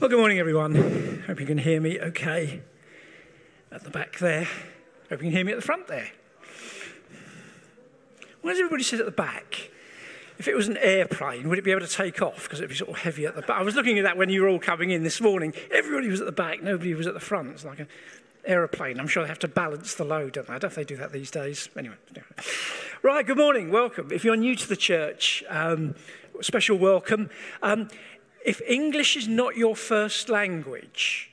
Well, good morning, everyone. Hope you can hear me okay at the back there. Hope you can hear me at the front there. Why does everybody sit at the back? If it was an airplane, would it be able to take off? Because it'd be sort of heavy at the back. I was looking at that when you were all coming in this morning. Everybody was at the back, nobody was at the front. It's like an aeroplane. I'm sure they have to balance the load, don't they? I don't know if they do that these days. Anyway. Right, good morning, welcome. If you're new to the church, um, special welcome. Um, if English is not your first language,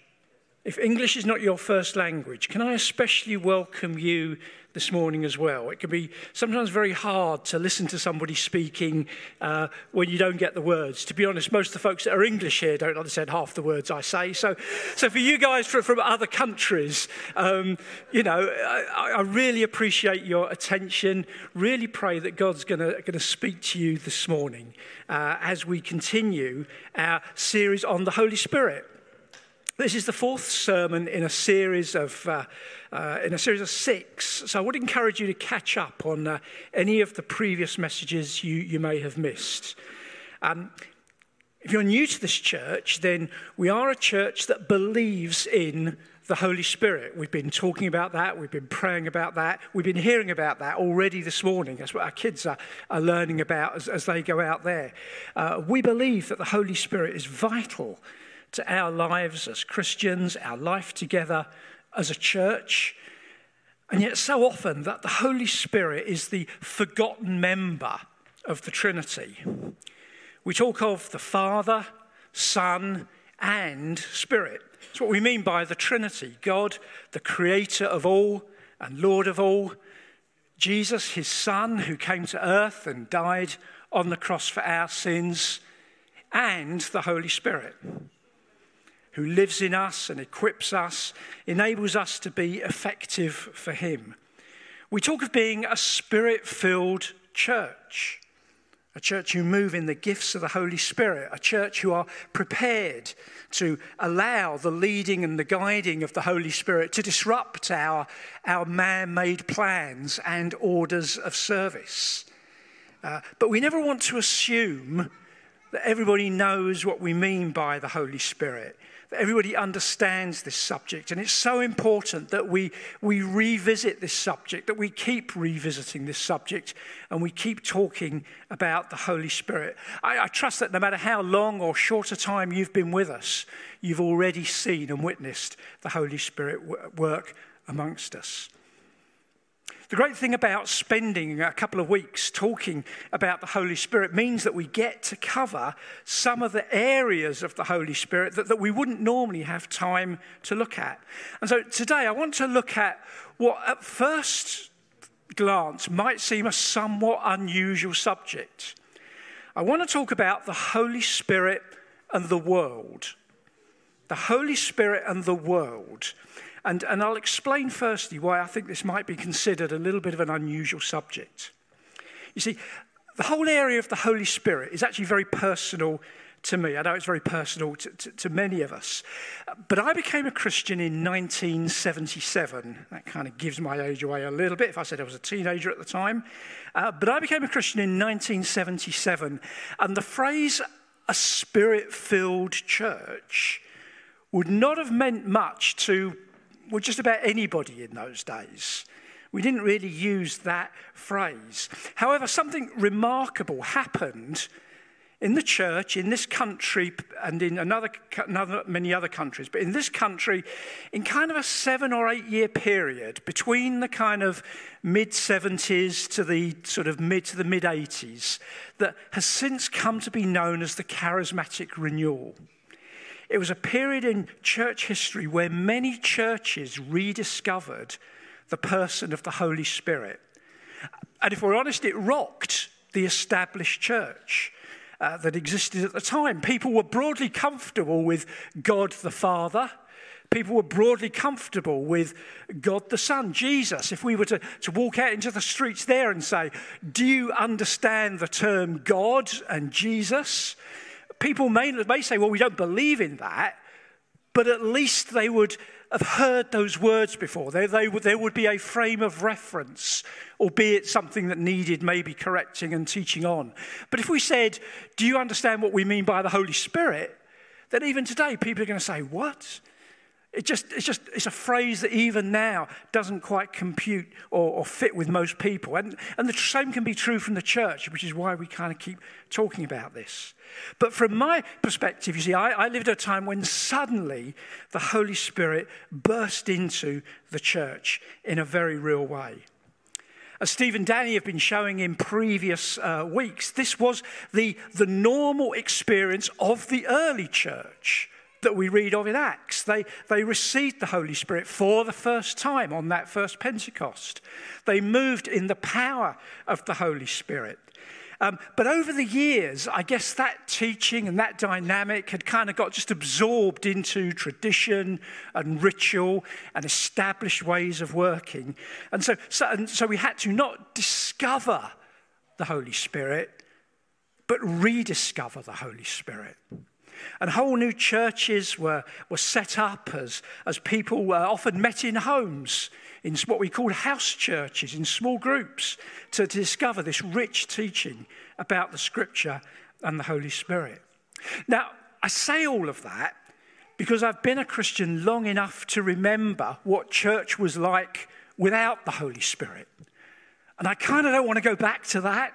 if English is not your first language, can I especially welcome you this morning as well? It can be sometimes very hard to listen to somebody speaking uh, when you don't get the words. To be honest, most of the folks that are English here don't understand half the words I say. So, so for you guys from, from other countries, um, you know, I, I really appreciate your attention. Really pray that God's going to speak to you this morning uh, as we continue our series on the Holy Spirit. This is the fourth sermon in a series of uh, uh, in a series of six. So I would encourage you to catch up on uh, any of the previous messages you, you may have missed. Um, if you're new to this church, then we are a church that believes in the Holy Spirit. We've been talking about that, we've been praying about that, we've been hearing about that already this morning. That's what our kids are, are learning about as, as they go out there. Uh, we believe that the Holy Spirit is vital to our lives as Christians, our life together as a church. And yet, so often, that the Holy Spirit is the forgotten member of the Trinity. We talk of the Father, Son, and Spirit. That's what we mean by the Trinity God, the creator of all and Lord of all, Jesus, his Son, who came to earth and died on the cross for our sins, and the Holy Spirit who lives in us and equips us, enables us to be effective for Him. We talk of being a spirit filled church, a church who move in the gifts of the Holy Spirit, a church who are prepared to allow the leading and the guiding of the Holy Spirit to disrupt our, our man made plans and orders of service. Uh, but we never want to assume that everybody knows what we mean by the Holy Spirit everybody understands this subject. And it's so important that we, we revisit this subject, that we keep revisiting this subject, and we keep talking about the Holy Spirit. I, I trust that no matter how long or short a time you've been with us, you've already seen and witnessed the Holy Spirit work amongst us. The great thing about spending a couple of weeks talking about the Holy Spirit means that we get to cover some of the areas of the Holy Spirit that, that we wouldn't normally have time to look at. And so today I want to look at what at first glance might seem a somewhat unusual subject. I want to talk about the Holy Spirit and the world. The Holy Spirit and the world. And, and I'll explain firstly why I think this might be considered a little bit of an unusual subject. You see, the whole area of the Holy Spirit is actually very personal to me. I know it's very personal to, to, to, many of us. But I became a Christian in 1977. That kind of gives my age away a little bit if I said I was a teenager at the time. Uh, but I became a Christian in 1977. And the phrase a spirit filled church would not have meant much to well, just about anybody in those days. We didn't really use that phrase. However, something remarkable happened in the church, in this country, and in another, another, many other countries, but in this country, in kind of a seven or eight year period between the kind of mid 70s to the sort of mid to the mid 80s, that has since come to be known as the charismatic renewal. It was a period in church history where many churches rediscovered the person of the Holy Spirit. And if we're honest, it rocked the established church. Uh, that existed at the time. People were broadly comfortable with God the Father. People were broadly comfortable with God the Son, Jesus. If we were to, to walk out into the streets there and say, Do you understand the term God and Jesus? People may, may say, well, we don't believe in that, but at least they would have heard those words before. They, they there would be a frame of reference, albeit something that needed maybe correcting and teaching on. But if we said, Do you understand what we mean by the Holy Spirit? then even today people are going to say, What? It just, it's just it's a phrase that even now doesn't quite compute or, or, fit with most people. And, and the same can be true from the church, which is why we kind of keep talking about this. But from my perspective, you see, I, I lived at a time when suddenly the Holy Spirit burst into the church in a very real way. As Steve and Danny have been showing in previous uh, weeks, this was the, the normal experience of the early church that we read of in Acts. They, they received the Holy Spirit for the first time on that first Pentecost. They moved in the power of the Holy Spirit. Um, but over the years, I guess that teaching and that dynamic had kind of got just absorbed into tradition and ritual and established ways of working. And so, so, and so we had to not discover the Holy Spirit, but rediscover the Holy Spirit. And whole new churches were, were set up as, as people were often met in homes, in what we called house churches, in small groups, to, to discover this rich teaching about the scripture and the Holy Spirit. Now, I say all of that because I've been a Christian long enough to remember what church was like without the Holy Spirit. And I kind of don't want to go back to that.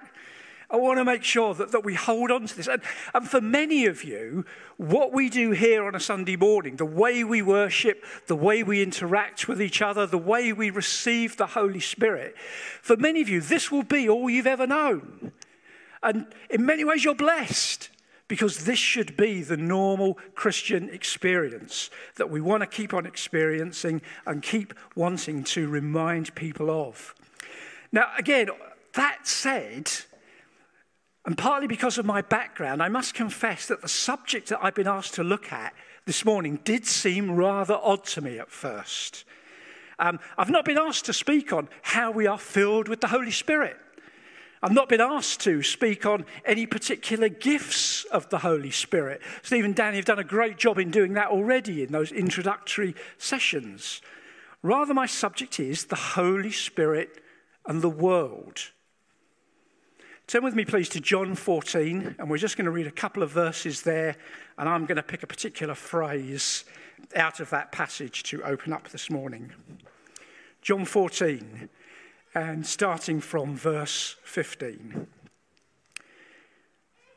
I want to make sure that, that we hold on to this. And, and for many of you, what we do here on a Sunday morning, the way we worship, the way we interact with each other, the way we receive the Holy Spirit, for many of you, this will be all you've ever known. And in many ways, you're blessed because this should be the normal Christian experience that we want to keep on experiencing and keep wanting to remind people of. Now, again, that said, and partly because of my background, I must confess that the subject that I've been asked to look at this morning did seem rather odd to me at first. Um, I've not been asked to speak on how we are filled with the Holy Spirit. I've not been asked to speak on any particular gifts of the Holy Spirit. Steve and Danny have done a great job in doing that already in those introductory sessions. Rather, my subject is the Holy Spirit and the world. Turn with me, please, to John 14, and we're just going to read a couple of verses there, and I'm going to pick a particular phrase out of that passage to open up this morning. John 14, and starting from verse 15.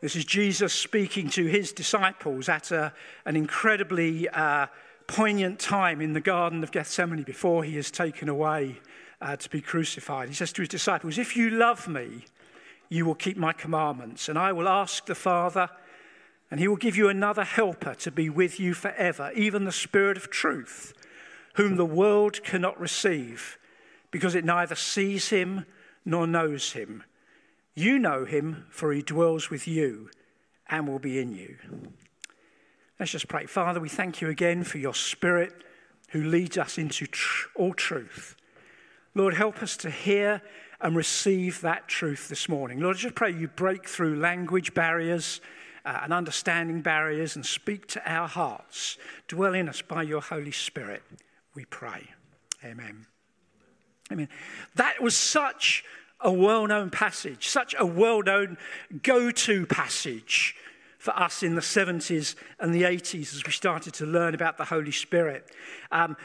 This is Jesus speaking to his disciples at a, an incredibly uh, poignant time in the Garden of Gethsemane before he is taken away uh, to be crucified. He says to his disciples, If you love me, you will keep my commandments, and I will ask the Father, and he will give you another helper to be with you forever, even the Spirit of truth, whom the world cannot receive, because it neither sees him nor knows him. You know him, for he dwells with you and will be in you. Let's just pray. Father, we thank you again for your Spirit who leads us into tr- all truth. Lord, help us to hear and receive that truth this morning. Lord, I just pray you break through language barriers uh, and understanding barriers and speak to our hearts. Dwell in us by your Holy Spirit, we pray. Amen. Amen. That was such a well known passage, such a well known go to passage for us in the 70s and the 80s as we started to learn about the Holy Spirit. Um,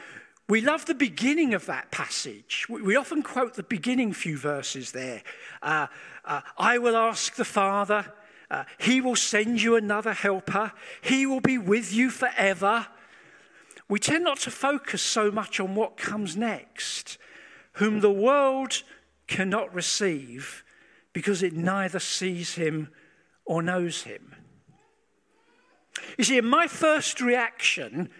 we love the beginning of that passage. We often quote the beginning few verses there. Uh, uh, I will ask the Father, uh, He will send you another helper, He will be with you forever. We tend not to focus so much on what comes next, whom the world cannot receive because it neither sees Him or knows Him. You see, in my first reaction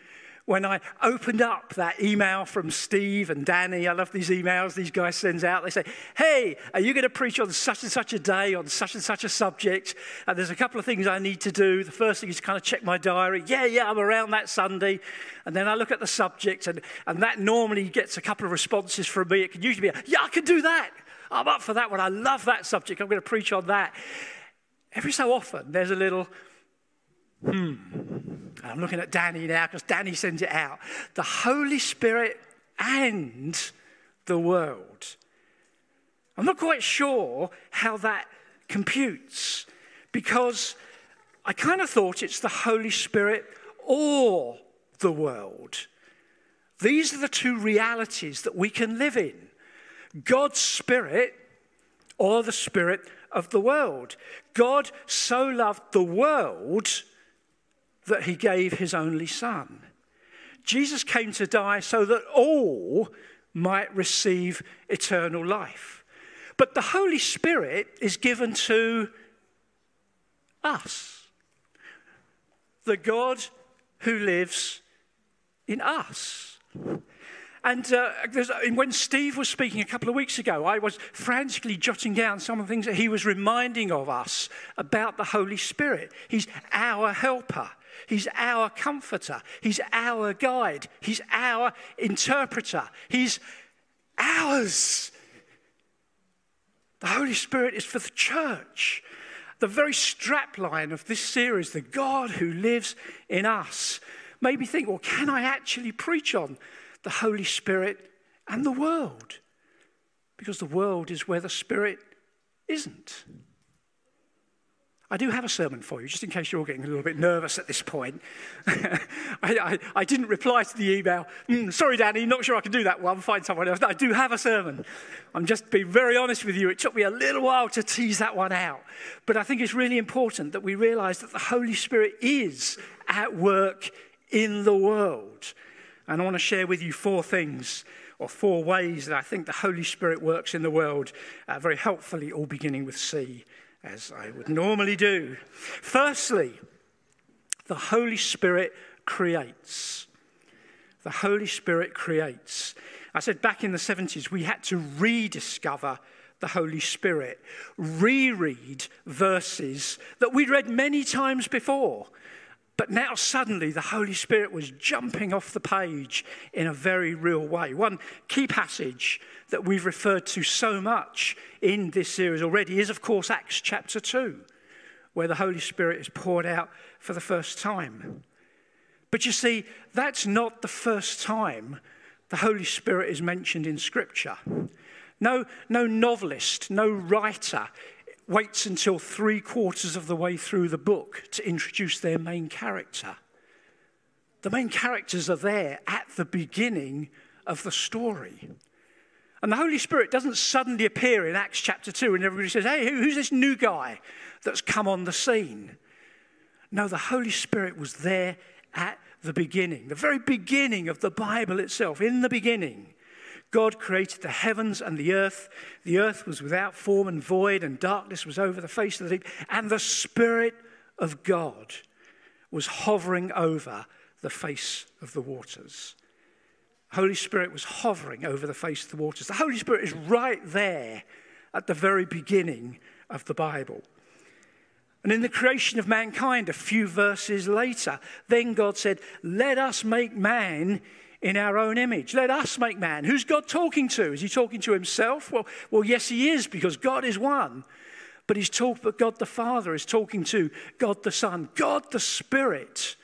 when I opened up that email from Steve and Danny, I love these emails these guys send out. They say, Hey, are you going to preach on such and such a day on such and such a subject? And there's a couple of things I need to do. The first thing is to kind of check my diary. Yeah, yeah, I'm around that Sunday. And then I look at the subject, and, and that normally gets a couple of responses from me. It can usually be, a, Yeah, I can do that. I'm up for that one. I love that subject. I'm going to preach on that. Every so often, there's a little, Hmm. I'm looking at Danny now because Danny sends it out. The Holy Spirit and the world. I'm not quite sure how that computes because I kind of thought it's the Holy Spirit or the world. These are the two realities that we can live in God's Spirit or the Spirit of the world. God so loved the world that he gave his only Son. Jesus came to die so that all might receive eternal life. But the Holy Spirit is given to us. The God who lives in us. And uh, when Steve was speaking a couple of weeks ago, I was frantically jotting down some of the things that he was reminding of us about the Holy Spirit. He's our helper. He's our comforter. He's our guide. He's our interpreter. He's ours. The Holy Spirit is for the church. The very strapline of this series, the God who lives in us, made me think well, can I actually preach on the Holy Spirit and the world? Because the world is where the Spirit isn't. I do have a sermon for you, just in case you're getting a little bit nervous at this point. I, I, I, didn't reply to the email. Mm, sorry, Danny, not sure I can do that one. Find someone else. I do have a sermon. I'm just being very honest with you. It took me a little while to tease that one out. But I think it's really important that we realize that the Holy Spirit is at work in the world. And I want to share with you four things or four ways that I think the Holy Spirit works in the world, uh, very helpfully, all beginning with C as I would normally do. Firstly, the Holy Spirit creates. The Holy Spirit creates. I said back in the 70s, we had to rediscover the Holy Spirit, reread verses that we'd read many times before. But now suddenly the Holy Spirit was jumping off the page in a very real way. One key passage that we've referred to so much in this series already is, of course, Acts chapter 2, where the Holy Spirit is poured out for the first time. But you see, that's not the first time the Holy Spirit is mentioned in Scripture. No, no novelist, no writer waits until three quarters of the way through the book to introduce their main character. The main characters are there at the beginning of the story. And the Holy Spirit doesn't suddenly appear in Acts chapter 2 and everybody says, hey, who's this new guy that's come on the scene? No, the Holy Spirit was there at the beginning, the very beginning of the Bible itself. In the beginning, God created the heavens and the earth. The earth was without form and void, and darkness was over the face of the deep. And the Spirit of God was hovering over the face of the waters. Holy Spirit was hovering over the face of the waters. The Holy Spirit is right there at the very beginning of the Bible. And in the creation of mankind, a few verses later, then God said, Let us make man in our own image. Let us make man. Who's God talking to? Is he talking to himself? Well, well yes, he is, because God is one. But he's talk, but God the Father is talking to God the Son, God the Spirit.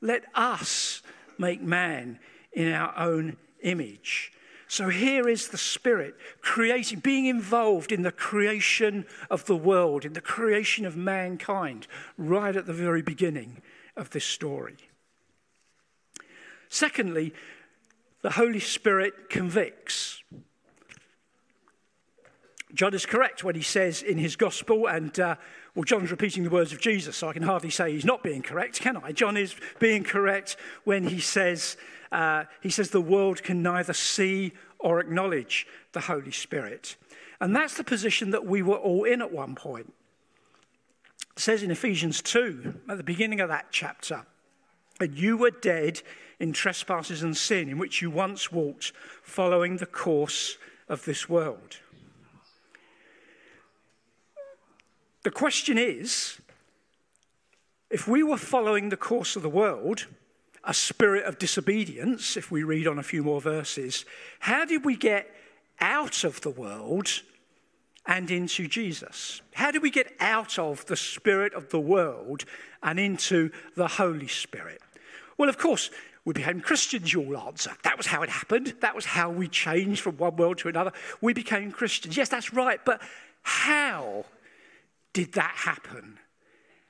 Let us make man in our own image. So here is the Spirit creating, being involved in the creation of the world, in the creation of mankind, right at the very beginning of this story. Secondly, the Holy Spirit convicts. John is correct when he says in his gospel, and uh, well, John's repeating the words of Jesus, so I can hardly say he's not being correct, can I? John is being correct when he says, uh, he says the world can neither see or acknowledge the Holy Spirit. And that's the position that we were all in at one point. It says in Ephesians 2, at the beginning of that chapter, and you were dead in trespasses and sin, in which you once walked, following the course of this world. The question is if we were following the course of the world, a spirit of disobedience, if we read on a few more verses, how did we get out of the world and into Jesus? How did we get out of the spirit of the world and into the Holy Spirit? Well, of course, we became Christians, you'll answer. That was how it happened. That was how we changed from one world to another. We became Christians. Yes, that's right. But how did that happen?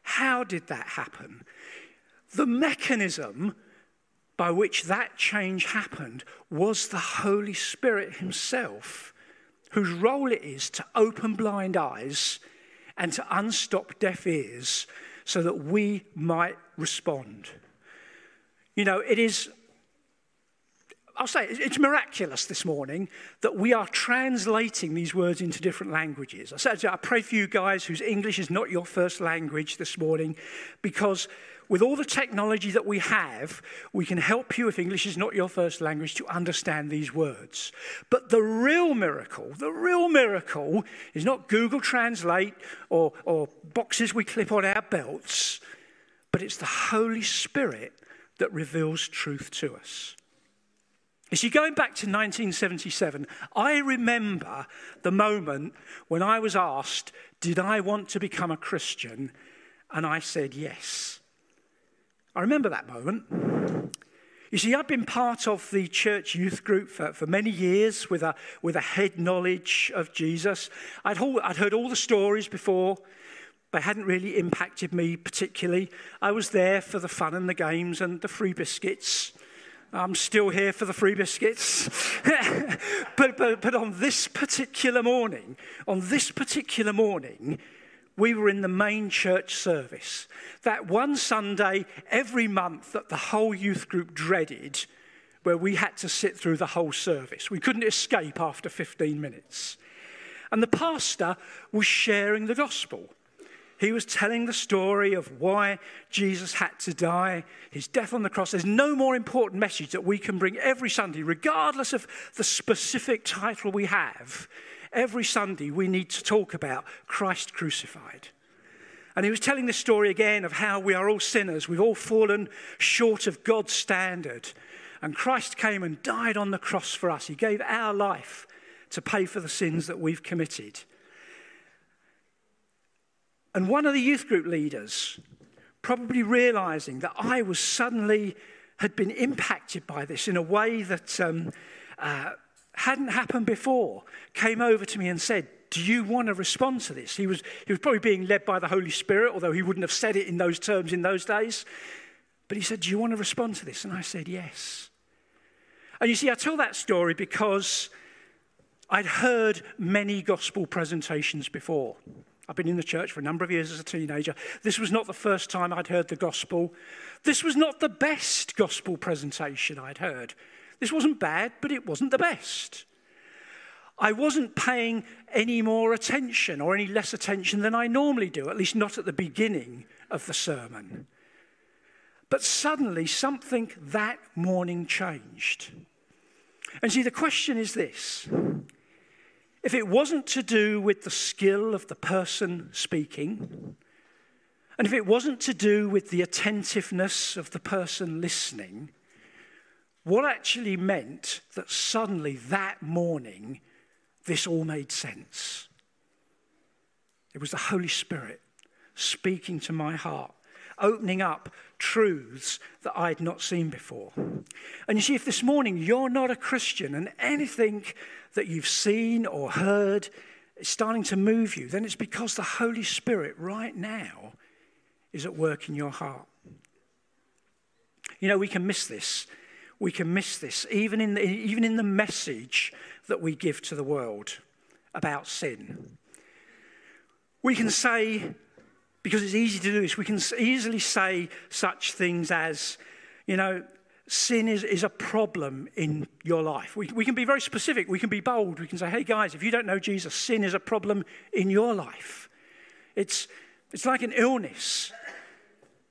How did that happen? The mechanism by which that change happened was the Holy Spirit Himself, whose role it is to open blind eyes and to unstop deaf ears so that we might respond. You know, it is I'll say it's miraculous this morning that we are translating these words into different languages. I said, I pray for you guys whose English is not your first language this morning, because with all the technology that we have, we can help you if English is not your first language to understand these words. But the real miracle, the real miracle is not Google Translate or, or boxes we clip on our belts, but it's the Holy Spirit that reveals truth to us. You see, going back to 1977, I remember the moment when I was asked, Did I want to become a Christian? And I said yes. I remember that moment. You see, I've been part of the church youth group for, for many years with a, with a head knowledge of Jesus. I'd, I'd heard all the stories before. They hadn't really impacted me particularly. I was there for the fun and the games and the free biscuits. I'm still here for the free biscuits. but, but, but on this particular morning, on this particular morning, we were in the main church service. That one Sunday every month that the whole youth group dreaded, where we had to sit through the whole service. We couldn't escape after 15 minutes. And the pastor was sharing the gospel. He was telling the story of why Jesus had to die, his death on the cross. There's no more important message that we can bring every Sunday, regardless of the specific title we have. Every Sunday, we need to talk about Christ crucified. And he was telling the story again of how we are all sinners. We've all fallen short of God's standard. And Christ came and died on the cross for us. He gave our life to pay for the sins that we've committed. And one of the youth group leaders, probably realizing that I was suddenly had been impacted by this in a way that um, uh, hadn't happened before, came over to me and said, do you want to respond to this? He was, he was probably being led by the Holy Spirit, although he wouldn't have said it in those terms in those days. But he said, Do you want to respond to this? And I said, Yes. And you see, I tell that story because I'd heard many gospel presentations before. I've been in the church for a number of years as a teenager. This was not the first time I'd heard the gospel. This was not the best gospel presentation I'd heard. This wasn't bad, but it wasn't the best. I wasn't paying any more attention or any less attention than I normally do, at least not at the beginning of the sermon. But suddenly something that morning changed. And see, the question is this if it wasn't to do with the skill of the person speaking, and if it wasn't to do with the attentiveness of the person listening, what actually meant that suddenly that morning this all made sense? It was the Holy Spirit speaking to my heart, opening up truths that I had not seen before. And you see, if this morning you're not a Christian and anything that you've seen or heard is starting to move you, then it's because the Holy Spirit right now is at work in your heart. You know, we can miss this. We can miss this, even in the, even in the message that we give to the world about sin. We can say, because it's easy to do this, we can easily say such things as, you know, sin is, is a problem in your life. We, we can be very specific. We can be bold. We can say, hey, guys, if you don't know Jesus, sin is a problem in your life. It's, it's like an illness.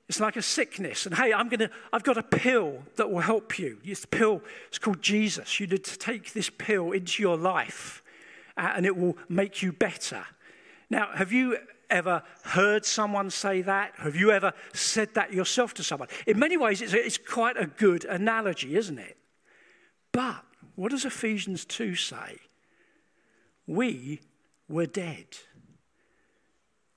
It's like a sickness. And hey, I'm gonna, I've got a pill that will help you. This pill is called Jesus. You need to take this pill into your life uh, and it will make you better. Now, have you ever heard someone say that? Have you ever said that yourself to someone? In many ways, it's, a, it's quite a good analogy, isn't it? But what does Ephesians 2 say? We were dead.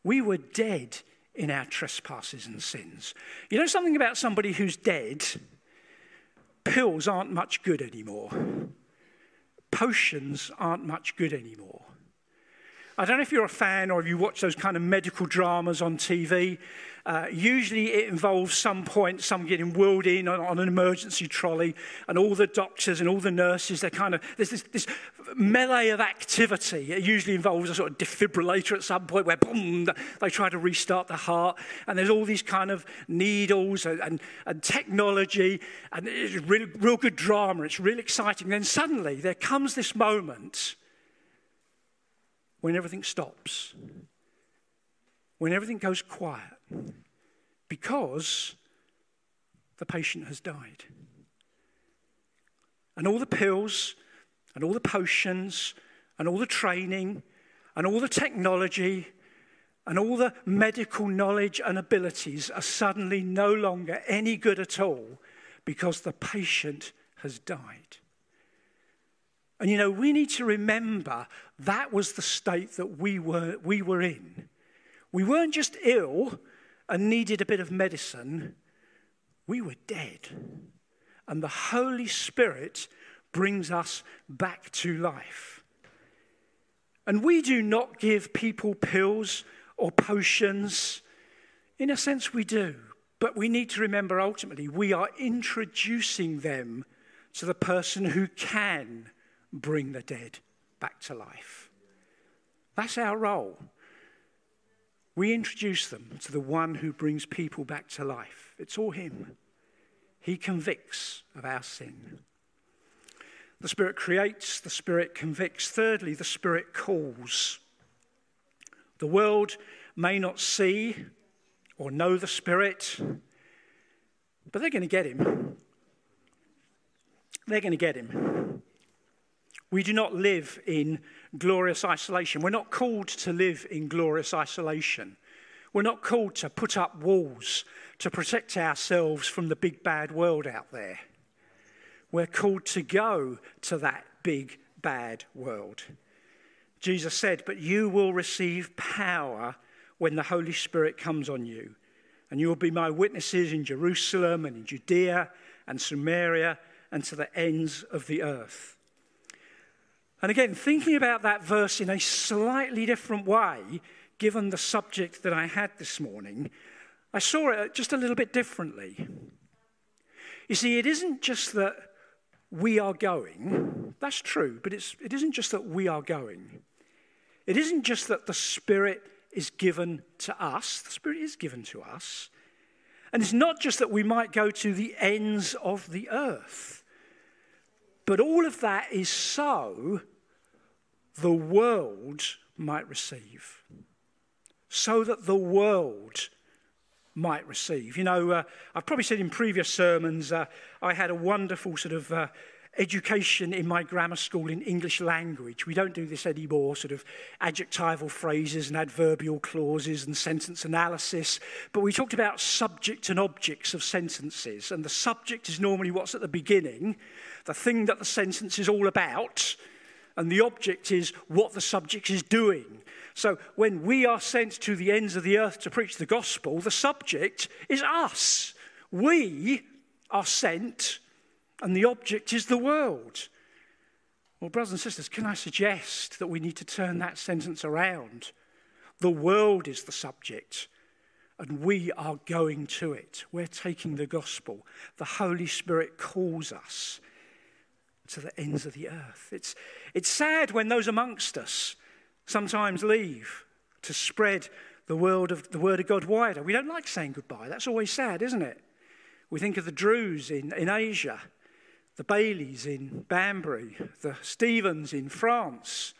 We were dead in our trespasses and sins. You know something about somebody who's dead? Pills aren't much good anymore. Potions aren't much good anymore. I don't know if you're a fan or if you watch those kind of medical dramas on TV. Uh, usually it involves some point, some getting wheeled in on, on, an emergency trolley, and all the doctors and all the nurses, they're kind of, there's this, this melee of activity. It usually involves a sort of defibrillator at some point where boom, they try to restart the heart, and there's all these kind of needles and, and, and technology, and it's really, real good drama. It's really exciting. Then suddenly there comes this moment when everything stops, when everything goes quiet because the patient has died. And all the pills and all the potions and all the training and all the technology and all the medical knowledge and abilities are suddenly no longer any good at all because the patient has died. And you know, we need to remember that was the state that we were, we were in. We weren't just ill, and needed a bit of medicine, we were dead. And the Holy Spirit brings us back to life. And we do not give people pills or potions. In a sense, we do. But we need to remember ultimately, we are introducing them to the person who can bring the dead back to life. That's our role. We introduce them to the one who brings people back to life. It's all Him. He convicts of our sin. The Spirit creates, the Spirit convicts. Thirdly, the Spirit calls. The world may not see or know the Spirit, but they're going to get Him. They're going to get Him. We do not live in glorious isolation. We're not called to live in glorious isolation. We're not called to put up walls to protect ourselves from the big bad world out there. We're called to go to that big bad world. Jesus said, But you will receive power when the Holy Spirit comes on you, and you will be my witnesses in Jerusalem and in Judea and Samaria and to the ends of the earth. And again, thinking about that verse in a slightly different way, given the subject that I had this morning, I saw it just a little bit differently. You see, it isn't just that we are going, that's true, but it's, it isn't just that we are going. It isn't just that the Spirit is given to us, the Spirit is given to us. And it's not just that we might go to the ends of the earth. But all of that is so the world might receive. So that the world might receive. You know, uh, I've probably said in previous sermons, uh, I had a wonderful sort of uh, education in my grammar school in English language. We don't do this anymore, sort of adjectival phrases and adverbial clauses and sentence analysis, but we talked about subject and objects of sentences. And the subject is normally what's at the beginning, the thing that the sentence is all about, and the object is what the subject is doing. So when we are sent to the ends of the earth to preach the gospel, the subject is us. We are sent, and the object is the world. Well, brothers and sisters, can I suggest that we need to turn that sentence around? The world is the subject, and we are going to it. We're taking the gospel. The Holy Spirit calls us to the ends of the earth. It's, it's sad when those amongst us sometimes leave to spread the word, of, the word of God wider. We don't like saying goodbye. That's always sad, isn't it? We think of the Druze in, in Asia, the Baileys in Banbury, the Stevens in France,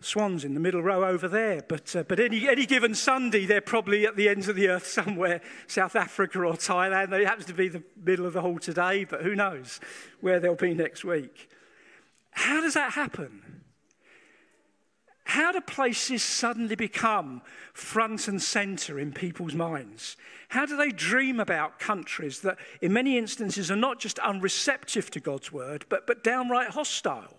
swans in the middle row over there. But, uh, but any, any given Sunday, they're probably at the ends of the earth somewhere, South Africa or Thailand. It happens to be the middle of the hall today, but who knows where they'll be next week. How does that happen? How do places suddenly become front and center in people's minds? How do they dream about countries that, in many instances, are not just unreceptive to God's word, but, but downright hostile?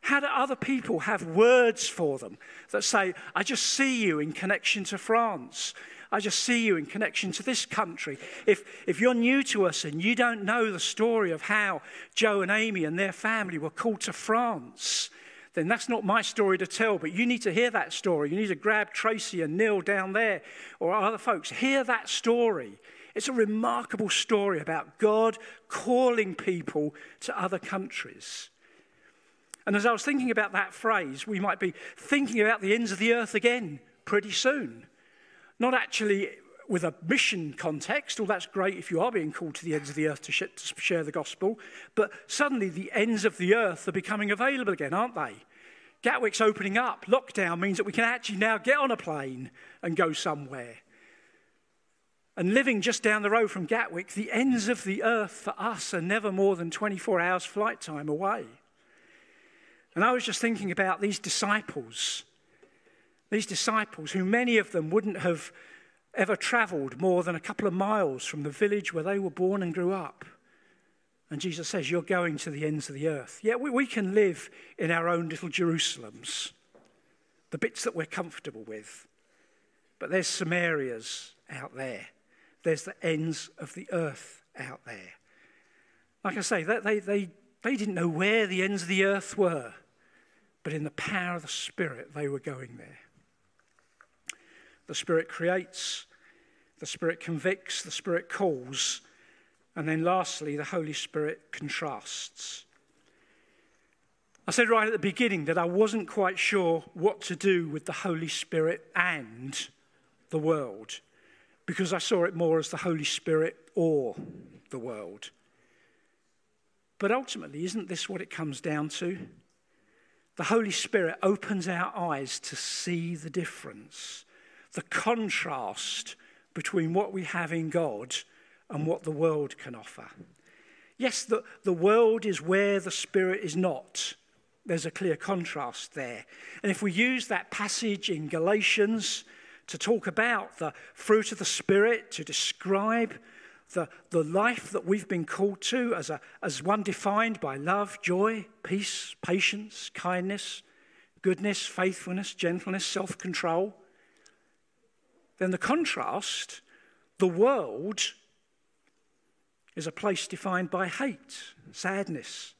How do other people have words for them that say, I just see you in connection to France? I just see you in connection to this country. If, if you're new to us and you don't know the story of how Joe and Amy and their family were called to France, then that's not my story to tell, but you need to hear that story. You need to grab Tracy and Neil down there or other folks. Hear that story. It's a remarkable story about God calling people to other countries. And as I was thinking about that phrase, we might be thinking about the ends of the earth again pretty soon. Not actually with a mission context, well, that's great if you are being called to the ends of the earth to, sh- to share the gospel, but suddenly the ends of the earth are becoming available again, aren't they? Gatwick's opening up. Lockdown means that we can actually now get on a plane and go somewhere. And living just down the road from Gatwick, the ends of the earth for us are never more than 24 hours flight time away. And I was just thinking about these disciples, these disciples who many of them wouldn't have ever traveled more than a couple of miles from the village where they were born and grew up. And Jesus says, You're going to the ends of the earth. Yeah, we, we can live in our own little Jerusalems, the bits that we're comfortable with. But there's Samaria's out there, there's the ends of the earth out there. Like I say, they, they, they didn't know where the ends of the earth were, but in the power of the Spirit, they were going there. The Spirit creates, the Spirit convicts, the Spirit calls, and then lastly, the Holy Spirit contrasts. I said right at the beginning that I wasn't quite sure what to do with the Holy Spirit and the world because I saw it more as the Holy Spirit or the world. But ultimately, isn't this what it comes down to? The Holy Spirit opens our eyes to see the difference, the contrast between what we have in God and what the world can offer. Yes, the, the world is where the Spirit is not. There's a clear contrast there. And if we use that passage in Galatians to talk about the fruit of the Spirit, to describe the, the life that we've been called to as, a, as one defined by love, joy, peace, patience, kindness, goodness, faithfulness, gentleness, self control, then the contrast, the world, is a place defined by hate, sadness,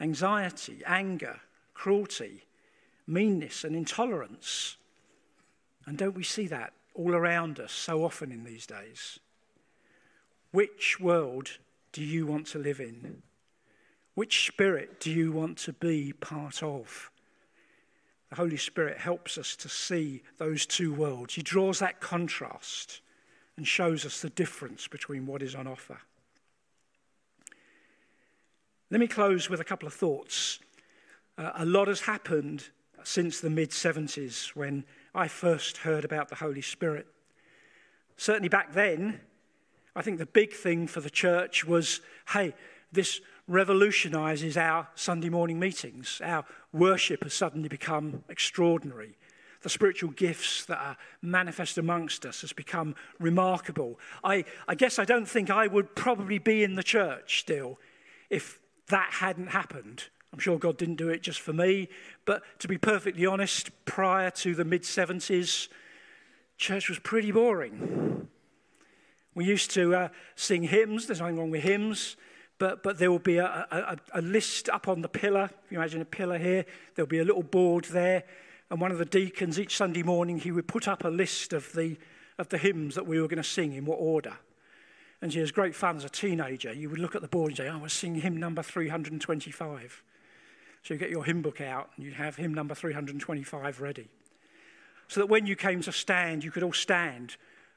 anxiety, anger, cruelty, meanness, and intolerance. And don't we see that all around us so often in these days? Which world do you want to live in? Which spirit do you want to be part of? The Holy Spirit helps us to see those two worlds. He draws that contrast and shows us the difference between what is on offer. Let me close with a couple of thoughts. Uh, a lot has happened since the mid 70s when I first heard about the Holy Spirit. Certainly back then, I think the big thing for the church was hey, this revolutionizes our Sunday morning meetings. Our worship has suddenly become extraordinary. The spiritual gifts that are manifest amongst us has become remarkable. I, I guess I don't think I would probably be in the church still if that hadn't happened. I'm sure God didn't do it just for me, but to be perfectly honest, prior to the mid 70s, church was pretty boring. We used to uh, sing hymns, there's nothing wrong with hymns, but, but there will be a, a, a list up on the pillar. If you imagine a pillar here, there'll be a little board there, and one of the deacons each Sunday morning, he would put up a list of the, of the hymns that we were going to sing in what order. And it was great fun as a teenager. You would look at the board and say, oh, was singing hymn number 325. So you get your hymn book out and you have hymn number 325 ready. So that when you came to stand, you could all stand.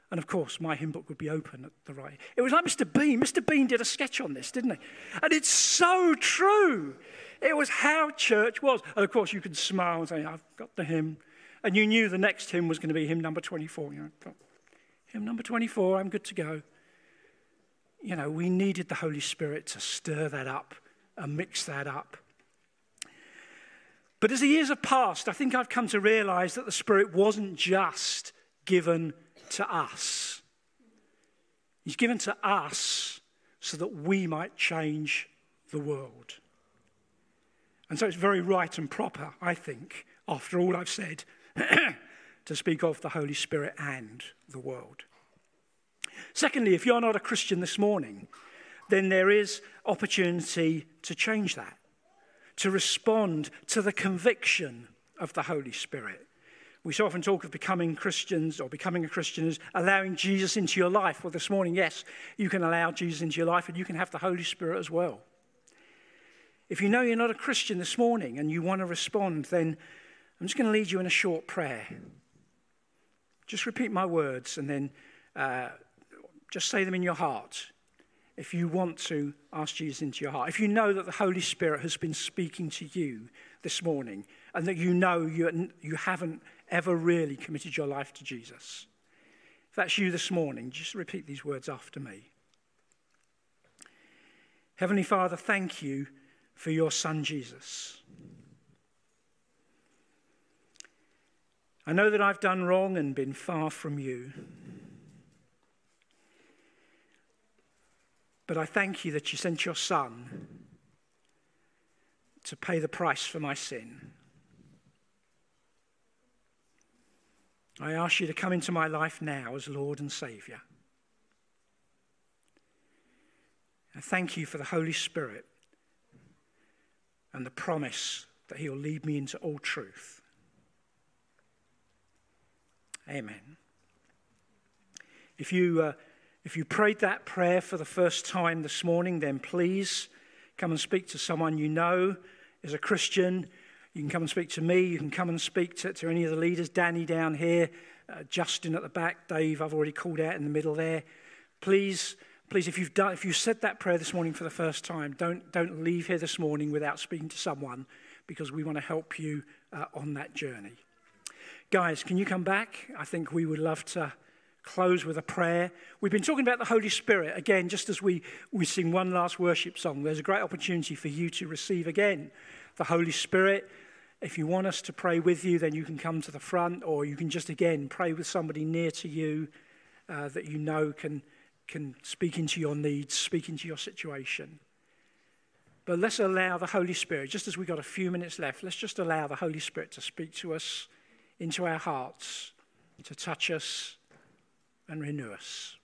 And of course, my hymn book would be open at the right. It was like Mr. Bean. Mr. Bean did a sketch on this, didn't he? And it's so true. It was how church was. And of course, you could smile and say, I've got the hymn. And you knew the next hymn was going to be hymn number 24. You know, hymn number 24, I'm good to go you know, we needed the Holy Spirit to stir that up and mix that up. But as the years have passed, I think I've come to realize that the Spirit wasn't just given to us, He's given to us so that we might change the world. And so it's very right and proper, I think, after all I've said, to speak of the Holy Spirit and the world. Secondly, if you're not a Christian this morning, then there is opportunity to change that. to respond to the conviction of the Holy Spirit. We so often talk of becoming Christians or becoming a Christian as allowing Jesus into your life. Well, this morning, yes, you can allow Jesus into your life and you can have the Holy Spirit as well. If you know you're not a Christian this morning and you want to respond, then I'm just going to lead you in a short prayer. Just repeat my words and then uh, just say them in your heart if you want to ask Jesus into your heart. If you know that the Holy Spirit has been speaking to you this morning and that you know you, you haven't ever really committed your life to Jesus. If that's you this morning, just repeat these words after me. Heavenly Father, thank you for your Son Jesus. I know that I've done wrong and been far from you. But I thank you that you sent your Son to pay the price for my sin. I ask you to come into my life now as Lord and Saviour. I thank you for the Holy Spirit and the promise that He will lead me into all truth. Amen. If you uh, if you prayed that prayer for the first time this morning, then please come and speak to someone you know is a Christian. You can come and speak to me. You can come and speak to, to any of the leaders. Danny down here, uh, Justin at the back, Dave, I've already called out in the middle there. Please, please, if you've, done, if you said that prayer this morning for the first time, don't, don't leave here this morning without speaking to someone because we want to help you uh, on that journey. Guys, can you come back? I think we would love to close with a prayer. We've been talking about the Holy Spirit. Again, just as we, we sing one last worship song, there's a great opportunity for you to receive again the Holy Spirit. If you want us to pray with you, then you can come to the front, or you can just again pray with somebody near to you uh, that you know can, can speak into your needs, speak into your situation. But let's allow the Holy Spirit, just as we've got a few minutes left, let's just allow the Holy Spirit to speak to us into our hearts, to touch us and renew us.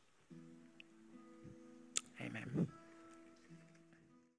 Amen.